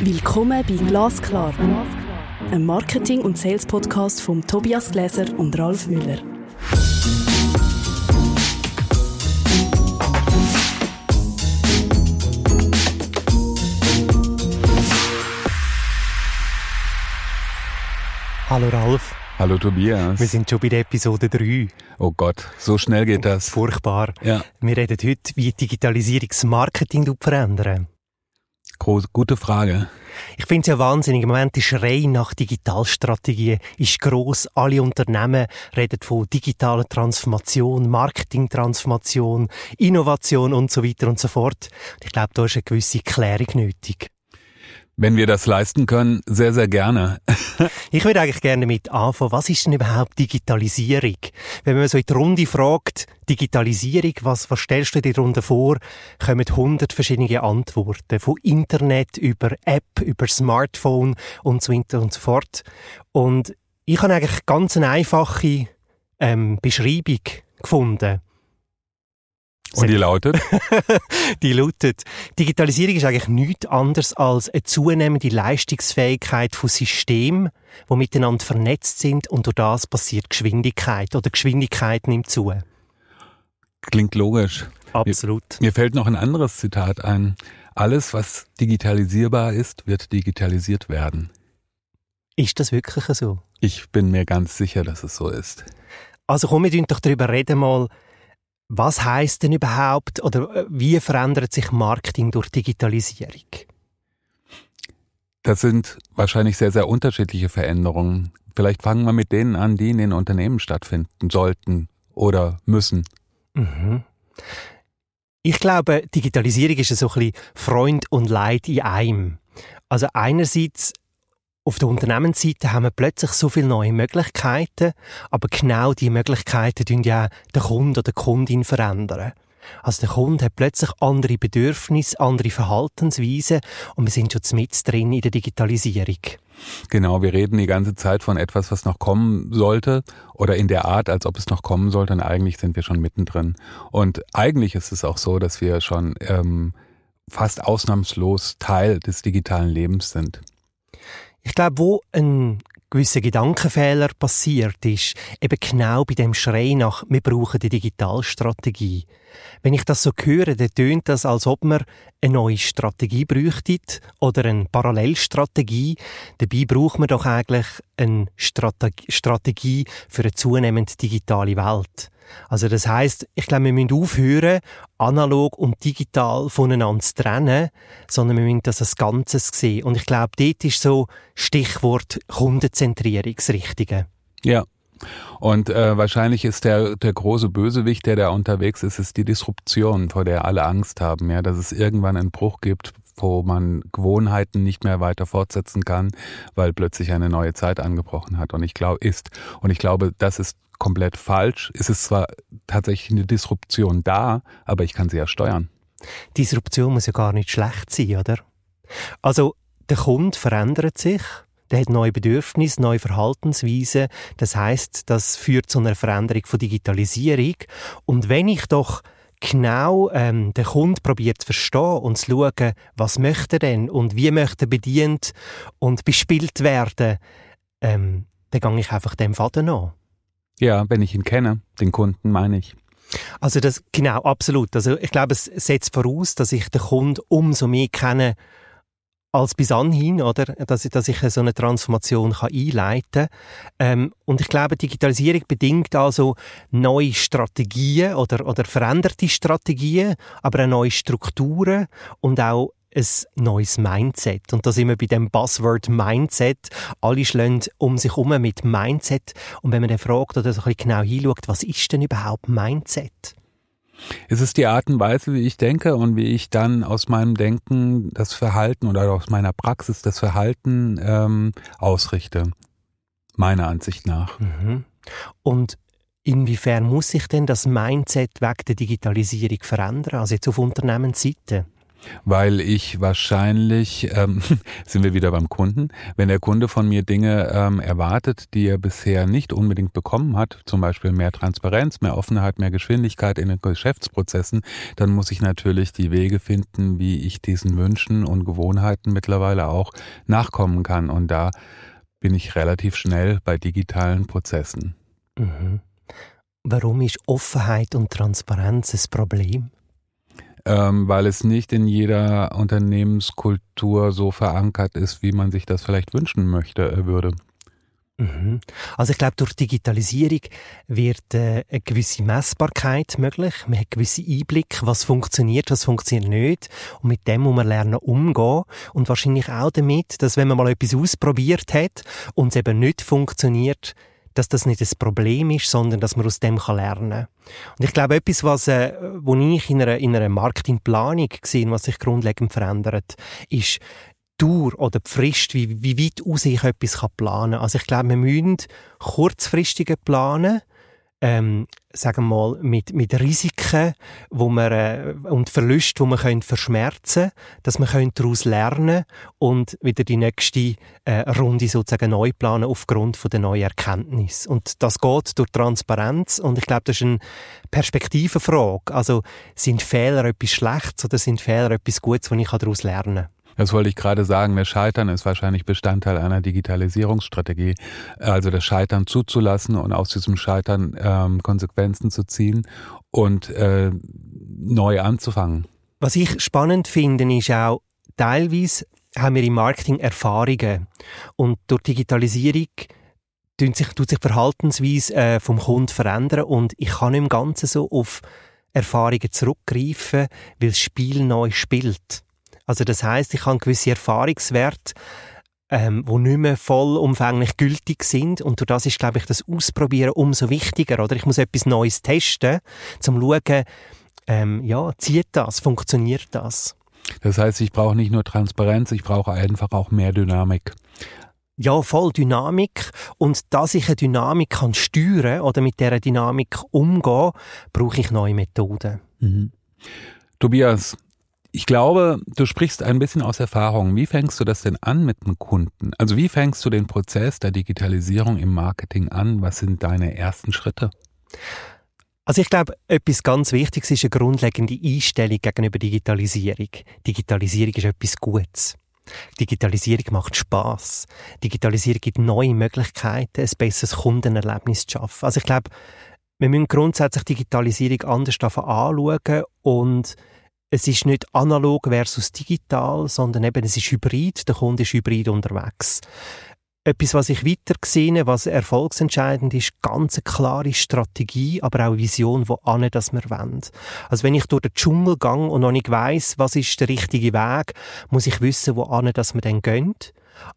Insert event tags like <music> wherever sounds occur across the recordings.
Willkommen bei Glasklar, einem Marketing- und Sales-Podcast von Tobias Gläser und Ralf Müller. Hallo Ralf. Hallo Tobias. Wir sind schon bei der Episode 3. Oh Gott, so schnell geht das. Furchtbar. Ja. Wir reden heute, wie Digitalisierung das Marketing verändern. Groß, gute Frage. Ich finde es ja wahnsinnig. Im Moment ist Schrei nach Digitalstrategien ist gross. Alle Unternehmen reden von digitaler Transformation, Marketingtransformation, Innovation und so weiter und so fort. Ich glaube, da ist eine gewisse Klärung nötig. Wenn wir das leisten können, sehr, sehr gerne. <laughs> ich würde eigentlich gerne mit anfangen. Was ist denn überhaupt Digitalisierung? Wenn man so in die Runde fragt, Digitalisierung, was, was stellst du dir darunter vor, kommen hundert verschiedene Antworten. Von Internet über App, über Smartphone und so weiter und so fort. Und ich habe eigentlich ganz eine einfache ähm, Beschreibung gefunden. Und die lautet? <laughs> die lautet, Digitalisierung ist eigentlich nichts anderes als eine zunehmende Leistungsfähigkeit von Systemen, die miteinander vernetzt sind und durch das passiert Geschwindigkeit oder Geschwindigkeit nimmt zu. Klingt logisch. Absolut. Mir, mir fällt noch ein anderes Zitat ein. Alles, was digitalisierbar ist, wird digitalisiert werden. Ist das wirklich so? Ich bin mir ganz sicher, dass es so ist. Also komm, wir doch darüber reden mal, was heißt denn überhaupt oder äh, wie verändert sich Marketing durch Digitalisierung? Das sind wahrscheinlich sehr, sehr unterschiedliche Veränderungen. Vielleicht fangen wir mit denen an, die in den Unternehmen stattfinden sollten oder müssen. Mhm. Ich glaube, Digitalisierung ist so ein bisschen Freund und Leid in einem. Also einerseits auf der Unternehmensseite haben wir plötzlich so viele neue Möglichkeiten, aber genau diese Möglichkeiten tun ja den Kunden oder die Kundin verändern. Also der Kunde hat plötzlich andere Bedürfnisse, andere Verhaltensweisen und wir sind schon mit drin in der Digitalisierung. Genau, wir reden die ganze Zeit von etwas, was noch kommen sollte oder in der Art, als ob es noch kommen sollte und eigentlich sind wir schon mittendrin. Und eigentlich ist es auch so, dass wir schon ähm, fast ausnahmslos Teil des digitalen Lebens sind. Ich glaube, wo ein gewisser Gedankenfehler passiert ist, eben genau bei dem Schrei nach, wir brauchen die Digitalstrategie. Wenn ich das so höre, dann tönt das, als ob man eine neue Strategie bräuchte oder eine Parallelstrategie. Dabei braucht man doch eigentlich eine Strategie für eine zunehmend digitale Welt. Also das heißt, ich glaube, wir müssen aufhören, analog und digital voneinander zu trennen, sondern wir müssen das als Ganzes sehen. Und ich glaube, dort ist so Stichwort Kundenzentrierung das Richtige. Ja. Und äh, wahrscheinlich ist der, der große Bösewicht, der da unterwegs ist, ist die Disruption, vor der alle Angst haben, ja, dass es irgendwann einen Bruch gibt, wo man Gewohnheiten nicht mehr weiter fortsetzen kann, weil plötzlich eine neue Zeit angebrochen hat und ich glaube ist und ich glaube, das ist komplett falsch. Es ist zwar tatsächlich eine Disruption da, aber ich kann sie ja steuern. Disruption muss ja gar nicht schlecht sein, oder? Also, der Kunde verändert sich, der hat neue Bedürfnisse, neue Verhaltensweisen. Das heißt, das führt zu einer Veränderung von Digitalisierung. Und wenn ich doch genau ähm, den Kunden probiert zu verstehen und zu schauen, was möchte er denn und wie möchte er bedient und bespielt werden, ähm, dann gehe ich einfach dem Faden an. Ja, wenn ich ihn kenne, den Kunden meine ich. Also das, genau, absolut. Also ich glaube, es setzt voraus, dass ich den Kunden umso mehr kenne als bis anhin, oder? Dass, ich, dass ich so eine Transformation kann einleiten kann. Ähm, und ich glaube, Digitalisierung bedingt also neue Strategien oder, oder veränderte Strategien, aber auch neue Strukturen und auch ein neues Mindset. Und da sind wir bei dem Buzzword Mindset. Alle schlagen um sich herum mit Mindset. Und wenn man dann fragt oder so ein bisschen genau hinschaut, was ist denn überhaupt Mindset? Es ist die Art und Weise, wie ich denke und wie ich dann aus meinem Denken das Verhalten oder aus meiner Praxis das Verhalten ähm, ausrichte. Meiner Ansicht nach. Mhm. Und inwiefern muss sich denn das Mindset wegen der Digitalisierung verändern? Also jetzt auf Unternehmensseite? Weil ich wahrscheinlich, ähm, <laughs> sind wir wieder beim Kunden, wenn der Kunde von mir Dinge ähm, erwartet, die er bisher nicht unbedingt bekommen hat, zum Beispiel mehr Transparenz, mehr Offenheit, mehr Geschwindigkeit in den Geschäftsprozessen, dann muss ich natürlich die Wege finden, wie ich diesen Wünschen und Gewohnheiten mittlerweile auch nachkommen kann. Und da bin ich relativ schnell bei digitalen Prozessen. Mhm. Warum ist Offenheit und Transparenz ein Problem? Ähm, weil es nicht in jeder Unternehmenskultur so verankert ist, wie man sich das vielleicht wünschen möchte, äh, würde. Mhm. Also ich glaube, durch Digitalisierung wird äh, eine gewisse Messbarkeit möglich. Man hat gewisse Einblick, was funktioniert, was funktioniert nicht. Und mit dem muss man lernen umgehen. Und wahrscheinlich auch damit, dass wenn man mal etwas ausprobiert hat und es eben nicht funktioniert, dass das nicht das Problem ist, sondern dass man aus dem lernen kann. Und ich glaube, etwas, was, äh, wo ich in einer, in einer Marketingplanung gesehen, was sich grundlegend verändert, ist Dauer oder die Frist, wie, wie weit aus ich etwas planen kann. Also ich glaube, wir müssen kurzfristige planen, ähm, sagen wir mal, mit, mit Risiken wo man, äh, und Verlusten, die man können verschmerzen dass man daraus lernen und wieder die nächste äh, Runde sozusagen neu planen aufgrund von der neuen Erkenntnis. Und das geht durch Transparenz und ich glaube, das ist eine Perspektivenfrage. Also sind Fehler etwas Schlechtes oder sind Fehler etwas Gutes, was ich daraus lernen kann? Das wollte ich gerade sagen. Das Scheitern ist wahrscheinlich Bestandteil einer Digitalisierungsstrategie. Also das Scheitern zuzulassen und aus diesem Scheitern ähm, Konsequenzen zu ziehen und äh, neu anzufangen. Was ich spannend finde, ist auch, teilweise haben wir im Marketing Erfahrungen und durch Digitalisierung tut sich, tut sich Verhaltensweise äh, vom Kunden verändern und ich kann im Ganzen so auf Erfahrungen zurückgreifen, weil das Spiel neu spielt. Also das heißt, ich habe gewisse Erfahrungswerte, ähm, wo nicht mehr vollumfänglich gültig sind und durch das ist, glaube ich, das Ausprobieren umso wichtiger, oder? Ich muss etwas Neues testen, zum schauen, ähm, ja, zieht das, funktioniert das? Das heißt, ich brauche nicht nur Transparenz, ich brauche einfach auch mehr Dynamik. Ja, voll Dynamik. Und dass ich eine Dynamik kann steuern oder mit der Dynamik umgehen, brauche ich neue Methoden. Mhm. Tobias, ich glaube, du sprichst ein bisschen aus Erfahrung. Wie fängst du das denn an mit dem Kunden? Also wie fängst du den Prozess der Digitalisierung im Marketing an? Was sind deine ersten Schritte? Also ich glaube, etwas ganz Wichtiges ist eine grundlegende Einstellung gegenüber Digitalisierung. Digitalisierung ist etwas Gutes. Digitalisierung macht Spaß. Digitalisierung gibt neue Möglichkeiten, ein besseres Kundenerlebnis zu schaffen. Also ich glaube, wir müssen grundsätzlich Digitalisierung anders anschauen und es ist nicht analog versus digital, sondern eben es ist hybrid, der Kunde ist hybrid unterwegs. Etwas, was ich weiter sehe, was erfolgsentscheidend ist, ganz eine klare Strategie, aber auch eine Vision, wo ane das wir wollen. Also wenn ich durch den Dschungel gehe und noch nicht weiss, was ist der richtige Weg, muss ich wissen, wo ane das wir dann gehen.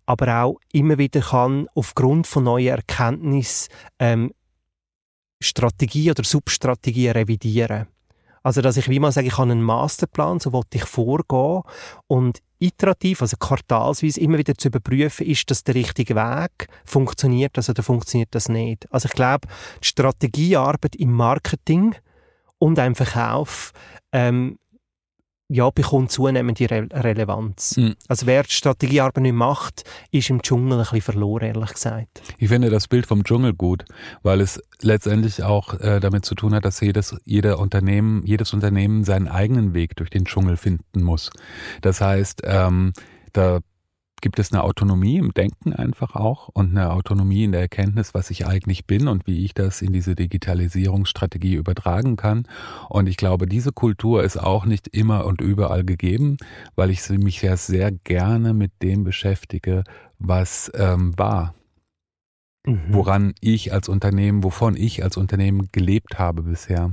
Aber auch immer wieder kann aufgrund von neuen Erkenntnissen ähm, Strategie oder Substrategie revidieren. Also, dass ich wie mal sage, ich habe einen Masterplan, so wollte ich vorgehen und iterativ, also quartalsweise immer wieder zu überprüfen, ist das der richtige Weg, funktioniert das oder funktioniert das nicht. Also ich glaube, die Strategiearbeit im Marketing und im Verkauf ähm, ja, bekommt zunehmende Re Relevanz. Mhm. Also wer die Strategiearbeit nicht macht, ist im Dschungel ein bisschen verloren, ehrlich gesagt. Ich finde das Bild vom Dschungel gut, weil es letztendlich auch äh, damit zu tun hat, dass jedes, jeder Unternehmen, jedes Unternehmen seinen eigenen Weg durch den Dschungel finden muss. Das heißt, ähm, da gibt es eine Autonomie im Denken einfach auch und eine Autonomie in der Erkenntnis, was ich eigentlich bin und wie ich das in diese Digitalisierungsstrategie übertragen kann. Und ich glaube, diese Kultur ist auch nicht immer und überall gegeben, weil ich mich ja sehr gerne mit dem beschäftige, was ähm, war. Mhm. Woran ich als Unternehmen, wovon ich als Unternehmen gelebt habe bisher.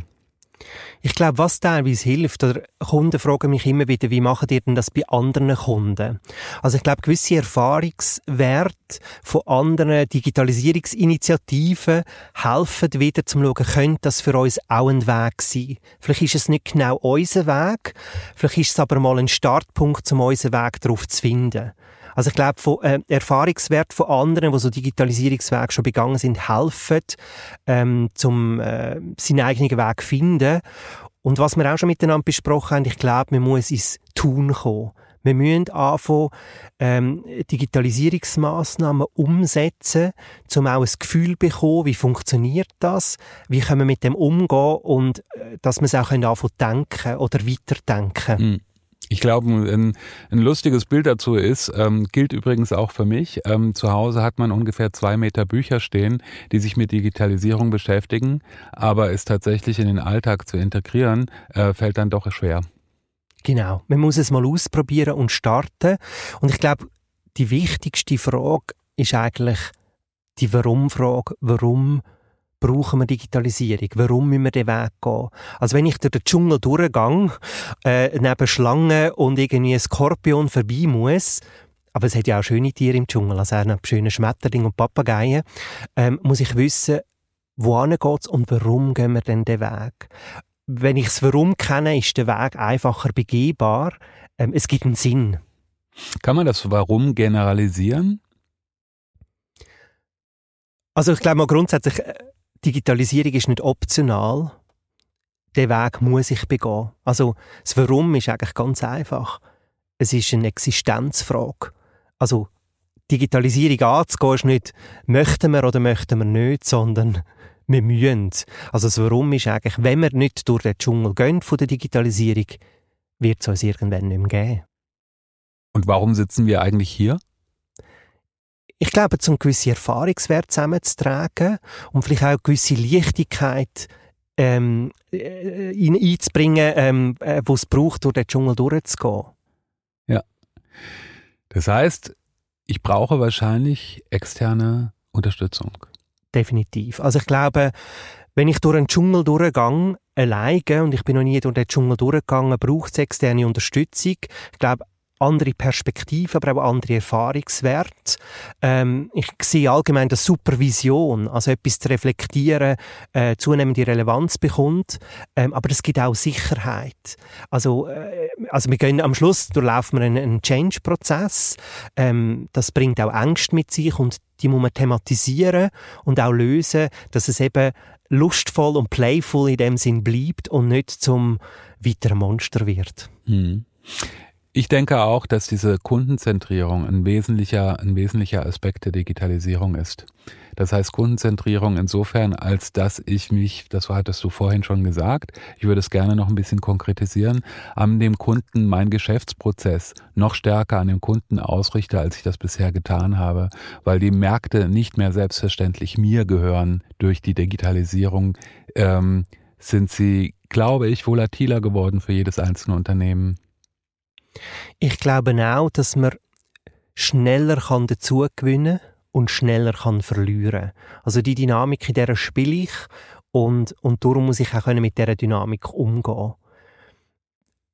Ich glaube, was teilweise hilft, oder Kunden fragen mich immer wieder, wie machen ihr denn das bei anderen Kunden? Also ich glaube, gewisse Erfahrungswerte von anderen Digitalisierungsinitiativen helfen wieder zum schauen, könnte das für uns auch ein Weg sein? Vielleicht ist es nicht genau unser Weg, vielleicht ist es aber mal ein Startpunkt, um unseren Weg darauf zu finden. Also ich glaube, von äh, Erfahrungswert von anderen, die so Digitalisierungsweg schon begangen sind, helfen, ähm, zum äh, seinen eigenen Weg zu finden. Und was wir auch schon miteinander besprochen haben, ich glaube, man muss ins Tun kommen. Wir müssen anfangen, ähm, Digitalisierungsmaßnahmen umsetzen, um auch ein Gefühl zu bekommen, wie funktioniert das, wie können wir mit dem umgehen und äh, dass wir es auch anfangen denken oder weiterdenken. Mhm. Ich glaube, ein, ein, lustiges Bild dazu ist, ähm, gilt übrigens auch für mich. Ähm, zu Hause hat man ungefähr zwei Meter Bücher stehen, die sich mit Digitalisierung beschäftigen, aber es tatsächlich in den Alltag zu integrieren, äh, fällt dann doch schwer. Genau, man muss es mal ausprobieren und starten. Und ich glaube, die wichtigste Frage ist eigentlich die Warum-Frage. Warum brauchen wir Digitalisierung? Warum müssen wir den Weg gehen? Also wenn ich durch den Dschungel durchgehe, äh, neben Schlangen und irgendwie ein Skorpion vorbei muss, aber es hat ja auch schöne Tiere im Dschungel, also auch schöne Schmetterlinge und Papageien, ähm, muss ich wissen, wohin geht's und warum gehen wir denn den Weg? Wenn ich das Warum kenne, ist der Weg einfacher begehbar. Ähm, es gibt einen Sinn. Kann man das Warum generalisieren? Also ich glaube mal grundsätzlich, äh, Digitalisierung ist nicht optional. Der Weg muss ich begehen. Also das Warum ist eigentlich ganz einfach. Es ist eine Existenzfrage. Also Digitalisierung anzugehen ist nicht, möchten wir oder möchten wir nicht, sondern <laughs> wir müssen. Also das Warum ist eigentlich, wenn wir nicht durch den Dschungel gehen von der Digitalisierung, wird es uns irgendwann nicht mehr geben. Und warum sitzen wir eigentlich hier? Ich glaube, zum gewisse Erfahrungswert zusammenzutragen und vielleicht auch eine gewisse Leichtigkeit ähm, äh, einzubringen, ähm, äh, wo es braucht, durch den Dschungel durchzugehen. Ja. Das heißt, ich brauche wahrscheinlich externe Unterstützung. Definitiv. Also ich glaube, wenn ich durch einen Dschungel durchgehe, alleine, und ich bin noch nie durch den Dschungel durchgegangen, braucht es externe Unterstützung. Ich glaube, andere Perspektiven, aber auch andere Erfahrungswerte. Ähm, ich sehe allgemein, dass Supervision, also etwas zu reflektieren, äh, zunehmende Relevanz bekommt. Ähm, aber es gibt auch Sicherheit. Also, äh, also wir gehen am Schluss durchlaufen wir einen, einen Change-Prozess. Ähm, das bringt auch Ängste mit sich und die muss man thematisieren und auch lösen, dass es eben lustvoll und playful in dem Sinn bleibt und nicht zum weiteren Monster wird. Hm. Ich denke auch, dass diese Kundenzentrierung ein wesentlicher, ein wesentlicher Aspekt der Digitalisierung ist. Das heißt Kundenzentrierung insofern, als dass ich mich, das hattest du vorhin schon gesagt, ich würde es gerne noch ein bisschen konkretisieren, an dem Kunden mein Geschäftsprozess noch stärker an dem Kunden ausrichte, als ich das bisher getan habe, weil die Märkte nicht mehr selbstverständlich mir gehören durch die Digitalisierung, ähm, sind sie, glaube ich, volatiler geworden für jedes einzelne Unternehmen. Ich glaube auch, dass man schneller kann dazu gewinnen und schneller kann verlieren. Also die Dynamik in der spiele ich und und darum muss ich auch mit dieser Dynamik umgehen.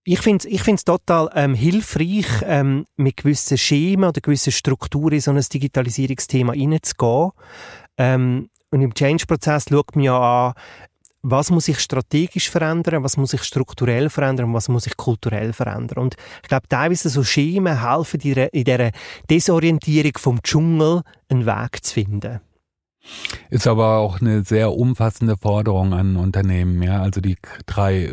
Ich finde es ich find's total ähm, hilfreich, ähm, mit gewissen Schemen oder gewissen Strukturen in so ein Digitalisierungsthema hineinzugehen. Ähm, und im Change-Prozess schaut man ja an, was muss ich strategisch verändern, was muss ich strukturell verändern was muss ich kulturell verändern. Und ich glaube, teilweise so Schemen helfen dir in dieser Desorientierung vom Dschungel einen Weg zu finden. Ist aber auch eine sehr umfassende Forderung an Unternehmen. Ja, also die drei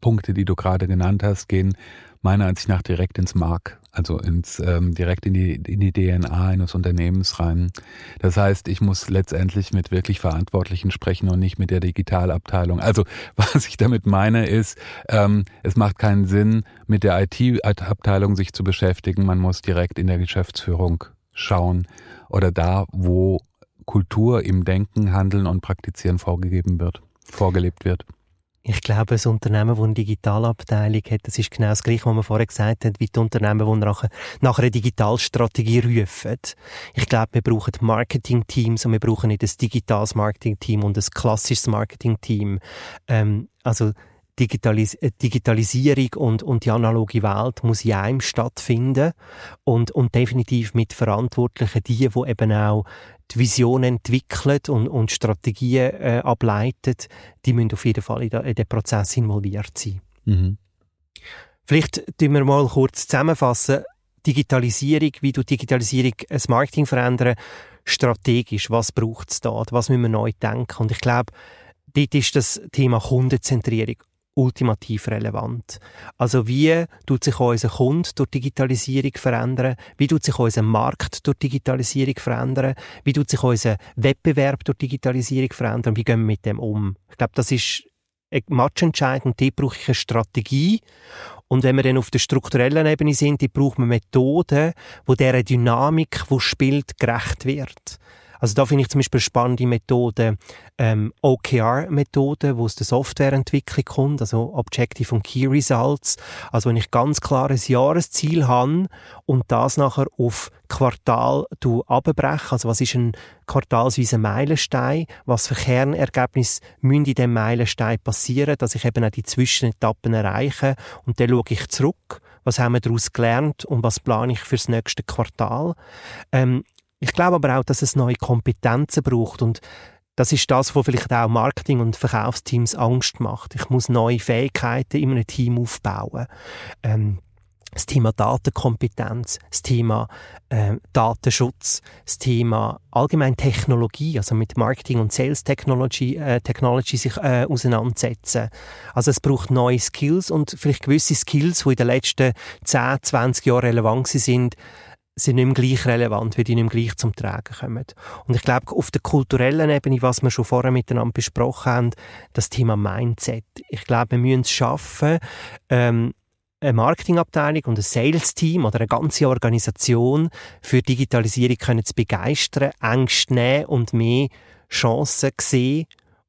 Punkte, die du gerade genannt hast, gehen meiner Ansicht nach direkt ins Mark, also ins ähm, direkt in die in die DNA eines Unternehmens rein. Das heißt, ich muss letztendlich mit wirklich Verantwortlichen sprechen und nicht mit der Digitalabteilung. Also <laughs> was ich damit meine ist, ähm, es macht keinen Sinn, mit der IT-Abteilung sich zu beschäftigen. Man muss direkt in der Geschäftsführung schauen oder da, wo Kultur im Denken, Handeln und Praktizieren vorgegeben wird, vorgelebt wird. Ich glaube, ein Unternehmen, das eine Digitalabteilung hat, das ist genau das Gleiche, was man vorher gesagt hat, wie die Unternehmen, die nach, nach einer Digitalstrategie rufen. Ich glaube, wir brauchen Marketing-Teams und wir brauchen nicht ein digitales Marketing-Team und ein klassisches Marketing-Team. Ähm, also Digitalis äh, Digitalisierung und, und die analoge Welt muss in einem stattfinden und, und definitiv mit Verantwortlichen, die, die eben auch die Vision entwickeln und, und Strategien äh, ableiten, die müssen auf jeden Fall in, den, in den Prozess involviert sein. Mhm. Vielleicht tun wir mal kurz zusammenfassen, Digitalisierung, wie du Digitalisierung das Marketing verändern, strategisch, was braucht es da, was müssen wir neu denken und ich glaube, dort ist das Thema Kundenzentrierung ultimativ relevant. Also wie tut sich unser Kunde durch Digitalisierung verändern? Wie tut sich unser Markt durch Digitalisierung verändern? Wie tut sich unser Wettbewerb durch Digitalisierung verändern? Wie gehen wir mit dem um? Ich glaube, das ist matchentscheidend. Dort brauche ich eine Strategie. Und wenn wir dann auf der strukturellen Ebene sind, die braucht man Methoden, wo dieser Dynamik, wo spielt, gerecht wird. Also da finde ich zum Beispiel spannende Methode, ähm, OKR-Methode, wo aus der Softwareentwicklung kommt, also Objective und Key Results. Also wenn ich ganz klar ein Jahresziel habe und das nachher auf Quartal abbreche, also was ist ein quartalsweiser Meilenstein, was für Kernergebnisse müssen in diesem Meilenstein passieren, dass ich eben auch die Zwischenetappen erreiche und dann schaue ich zurück, was haben wir daraus gelernt und was plane ich fürs nächste Quartal. Ähm, ich glaube aber auch, dass es neue Kompetenzen braucht und das ist das, was vielleicht auch Marketing- und Verkaufsteams Angst macht. Ich muss neue Fähigkeiten in einem Team aufbauen. Ähm, das Thema Datenkompetenz, das Thema äh, Datenschutz, das Thema allgemein Technologie, also mit Marketing und Sales Technology, äh, Technology sich äh, auseinandersetzen. Also es braucht neue Skills und vielleicht gewisse Skills, die in den letzten 10, 20 Jahren relevant sind, sind nicht mehr gleich relevant, wie die nicht mehr gleich zum Tragen kommen. Und ich glaube, auf der kulturellen Ebene, was wir schon vorher miteinander besprochen haben, das Thema Mindset. Ich glaube, wir müssen es schaffen, ähm, eine Marketingabteilung und ein Sales-Team oder eine ganze Organisation für Digitalisierung können zu begeistern, Ängste nehmen und mehr Chancen sehen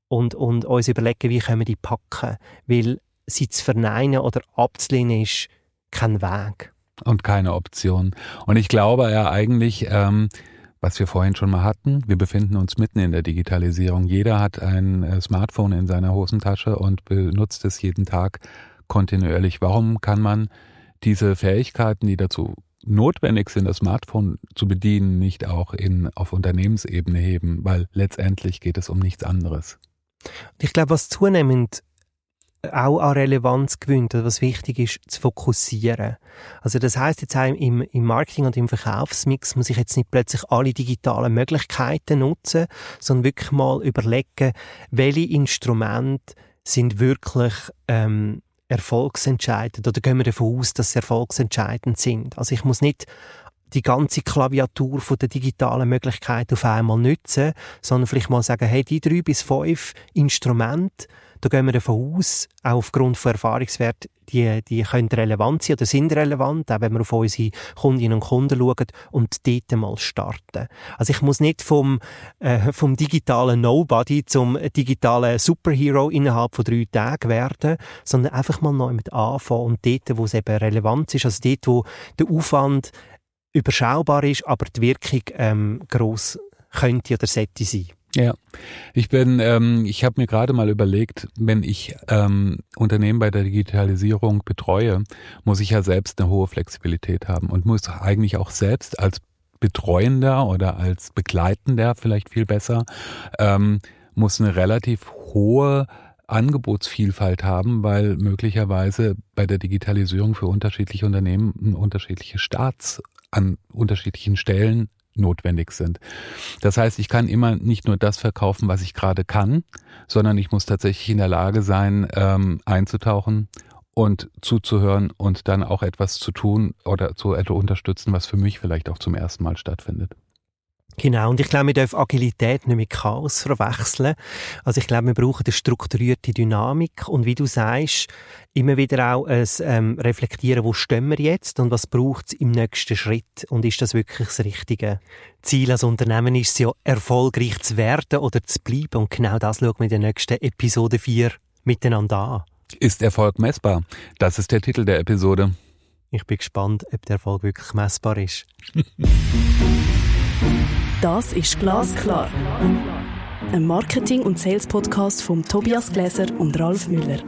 und, und uns überlegen, wie können wir die packen. Weil sie zu verneinen oder abzulehnen ist kein Weg und keine Option. Und ich glaube ja eigentlich, ähm, was wir vorhin schon mal hatten, wir befinden uns mitten in der Digitalisierung. Jeder hat ein äh, Smartphone in seiner Hosentasche und benutzt es jeden Tag kontinuierlich. Warum kann man diese Fähigkeiten, die dazu notwendig sind, das Smartphone zu bedienen, nicht auch in, auf Unternehmensebene heben? Weil letztendlich geht es um nichts anderes. Ich glaube, was zunehmend auch an Relevanz gewinnt, was wichtig ist, zu fokussieren. Also das heißt jetzt auch im, im Marketing und im Verkaufsmix muss ich jetzt nicht plötzlich alle digitalen Möglichkeiten nutzen, sondern wirklich mal überlegen, welche Instrumente sind wirklich ähm, erfolgsentscheidend oder gehen wir davon aus, dass sie erfolgsentscheidend sind. Also ich muss nicht die ganze Klaviatur von der digitalen Möglichkeiten auf einmal nutzen, sondern vielleicht mal sagen, hey, die drei bis fünf Instrumente, da gehen wir davon aus, auch aufgrund von Erfahrungswerten, die, die können relevant sein oder sind relevant, auch wenn wir auf unsere Kundinnen und Kunden schauen und dort mal starten. Also ich muss nicht vom, äh, vom digitalen Nobody zum digitalen Superhero innerhalb von drei Tagen werden, sondern einfach mal neu mit anfangen und dort, wo es eben relevant ist, also dort, wo der Aufwand überschaubar ist, aber die Wirkung ähm, gross könnte oder sollte sein. Ja, ich bin, ähm, ich habe mir gerade mal überlegt, wenn ich ähm, Unternehmen bei der Digitalisierung betreue, muss ich ja selbst eine hohe Flexibilität haben und muss eigentlich auch selbst als Betreuender oder als Begleitender vielleicht viel besser, ähm, muss eine relativ hohe Angebotsvielfalt haben, weil möglicherweise bei der Digitalisierung für unterschiedliche Unternehmen unterschiedliche Starts an unterschiedlichen Stellen notwendig sind. Das heißt, ich kann immer nicht nur das verkaufen, was ich gerade kann, sondern ich muss tatsächlich in der Lage sein, ähm, einzutauchen und zuzuhören und dann auch etwas zu tun oder zu unterstützen, was für mich vielleicht auch zum ersten Mal stattfindet. Genau, und ich glaube, wir dürfen Agilität nicht mit Chaos verwechseln. Also ich glaube, wir brauchen eine strukturierte Dynamik und wie du sagst, immer wieder auch ein ähm, Reflektieren, wo stehen wir jetzt und was braucht es im nächsten Schritt und ist das wirklich das richtige Ziel als Unternehmen ist es ja, erfolgreich zu werden oder zu bleiben und genau das schauen wir in der nächsten Episode 4 miteinander an. Ist Erfolg messbar? Das ist der Titel der Episode. Ich bin gespannt, ob der Erfolg wirklich messbar ist. <laughs> Das ist Glasklar. Ein Marketing- und Sales-Podcast von Tobias Gläser und Ralf Müller.